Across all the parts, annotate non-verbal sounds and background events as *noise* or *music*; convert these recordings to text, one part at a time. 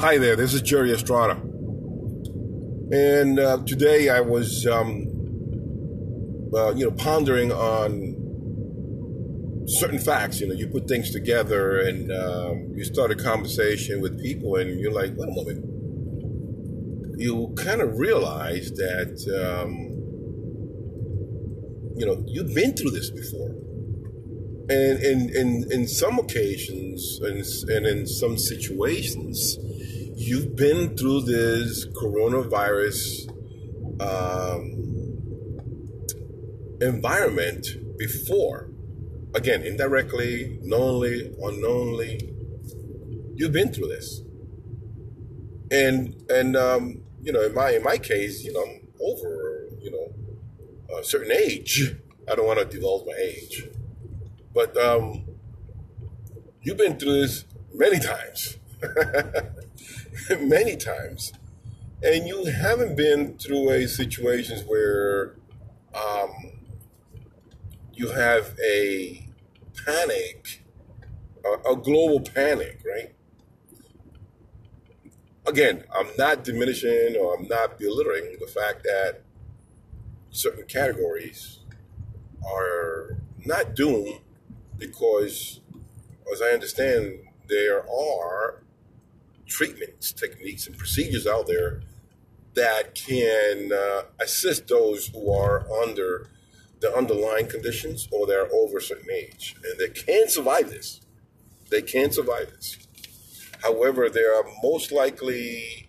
Hi there, this is Jerry Estrada. And uh, today I was, um, uh, you know, pondering on certain facts. You know, you put things together and um, you start a conversation with people, and you're like, wait a moment. You kind of realize that, um, you know, you've been through this before. And in, in, in some occasions and, and in some situations, you've been through this coronavirus um, environment before. Again, indirectly, knowingly, unknowingly, you've been through this. And and um, you know, in my in my case, you know, I'm over you know a certain age. I don't want to divulge my age but um, you've been through this many *laughs* times, *laughs* *laughs* many times, and you haven't been through a situations where um, you have a panic, a, a global panic, right? Again, I'm not diminishing or I'm not belittling the fact that certain categories are not doomed because, as I understand, there are treatments, techniques, and procedures out there that can uh, assist those who are under the underlying conditions or they're over a certain age and they can survive this. They can survive this. However, they are most likely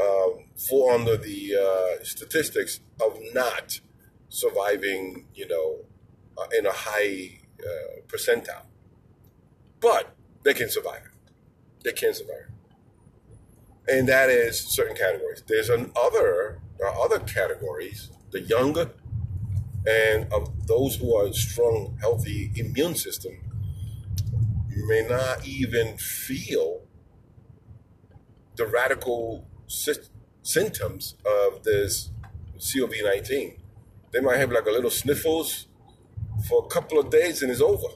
um, fall under the uh, statistics of not surviving, you know, uh, in a high uh, percentile. But they can survive. They can survive. And that is certain categories. There's an other, uh, other categories, the younger and of those who are strong, healthy immune system may not even feel the radical sy- symptoms of this COVID-19. They might have like a little sniffles, for a couple of days and it's over.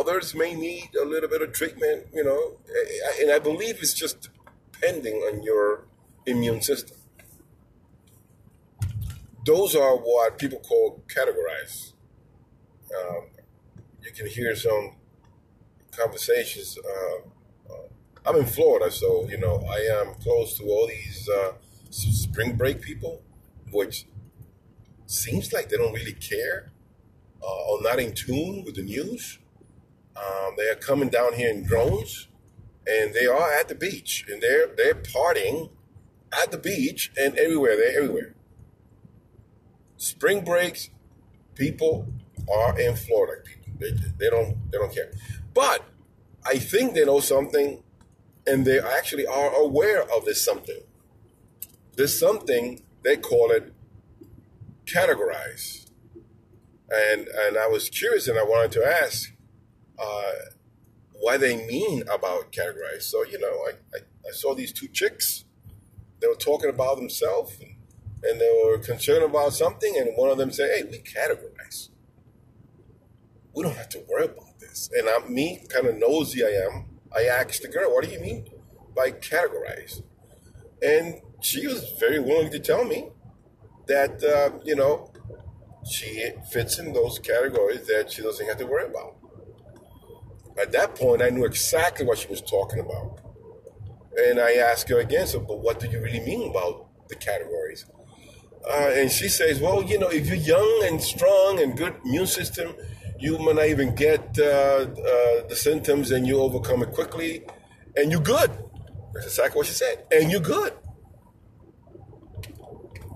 Others may need a little bit of treatment, you know, and I believe it's just depending on your immune system. Those are what people call categorized. Um, you can hear some conversations. Uh, uh, I'm in Florida, so you know I am close to all these uh, spring break people, which seems like they don't really care uh, are not in tune with the news. Um, they are coming down here in drones, and they are at the beach, and they're they're partying at the beach and everywhere. They're everywhere. Spring breaks, people are in Florida. They, they don't they don't care, but I think they know something, and they actually are aware of this something. This something they call it categorize and and I was curious, and I wanted to ask uh, why they mean about categorize. So you know, I, I, I, saw these two chicks. They were talking about themselves, and, and, they were concerned about something, and one of them said, "Hey, we categorize. We don't have to worry about this." And I'm me, kind of nosy I am. I asked the girl, "What do you mean by categorize?" And she was very willing to tell me that uh, you know she fits in those categories that she doesn't have to worry about. At that point, I knew exactly what she was talking about. And I asked her again, so, but what do you really mean about the categories? Uh, and she says, well, you know, if you're young and strong and good immune system, you might not even get uh, uh, the symptoms and you overcome it quickly and you're good. That's exactly what she said. And you're good.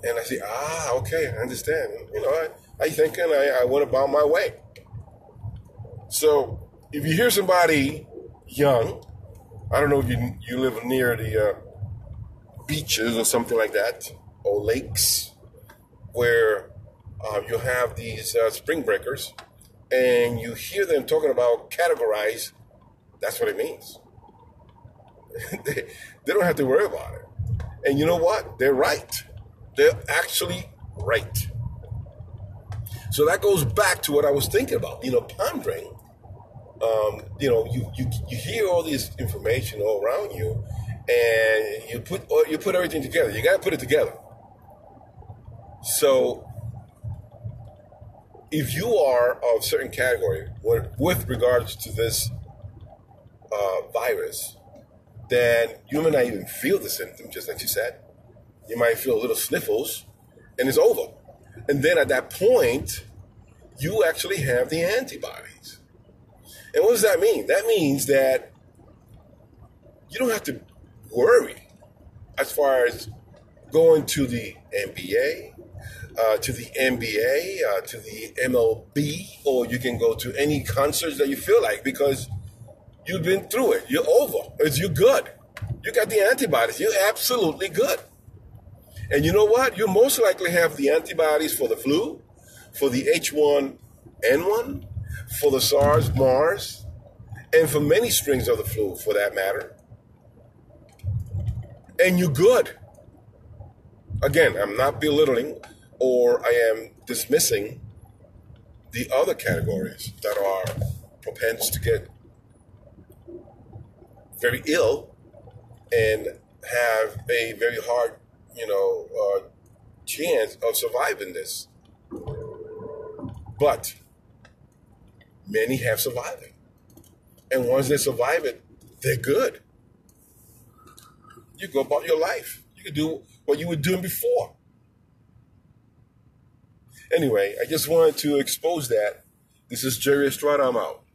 And I say, ah, okay, I understand. You know, I, I think and I, I went about my way. So if you hear somebody young, I don't know if you, you live near the uh, beaches or something like that, or lakes, where uh, you have these uh, spring breakers, and you hear them talking about categorize, that's what it means. *laughs* they, they don't have to worry about it. And you know what? They're right. They're actually right. So that goes back to what I was thinking about, you know, pondering um, you know, you, you you hear all this information all around you, and you put you put everything together. You got to put it together. So, if you are of certain category with, regards to this uh, virus, then you may not even feel the symptom, just like you said. You might feel a little sniffles, and it's over. And then at that point, you actually have the antibodies. And what does that mean? That means that you don't have to worry as far as going to the NBA, uh, to the NBA, uh, to the MLB, or you can go to any concerts that you feel like because you've been through it. You're over. It's you're good. You got the antibodies. You're absolutely good. And you know what? You most likely have the antibodies for the flu, for the H1N1, for the SARS, MARS, and for many strings of the flu for that matter. And you're good. Again, I'm not belittling or I am dismissing the other categories that are propense to get very ill and have a very hard, you know, uh, chance of surviving this. But many have survived it. And once they survive it, they're good. You go about your life. You can do what you were doing before. Anyway, I just wanted to expose that. This is Jerry Estrada. I'm out.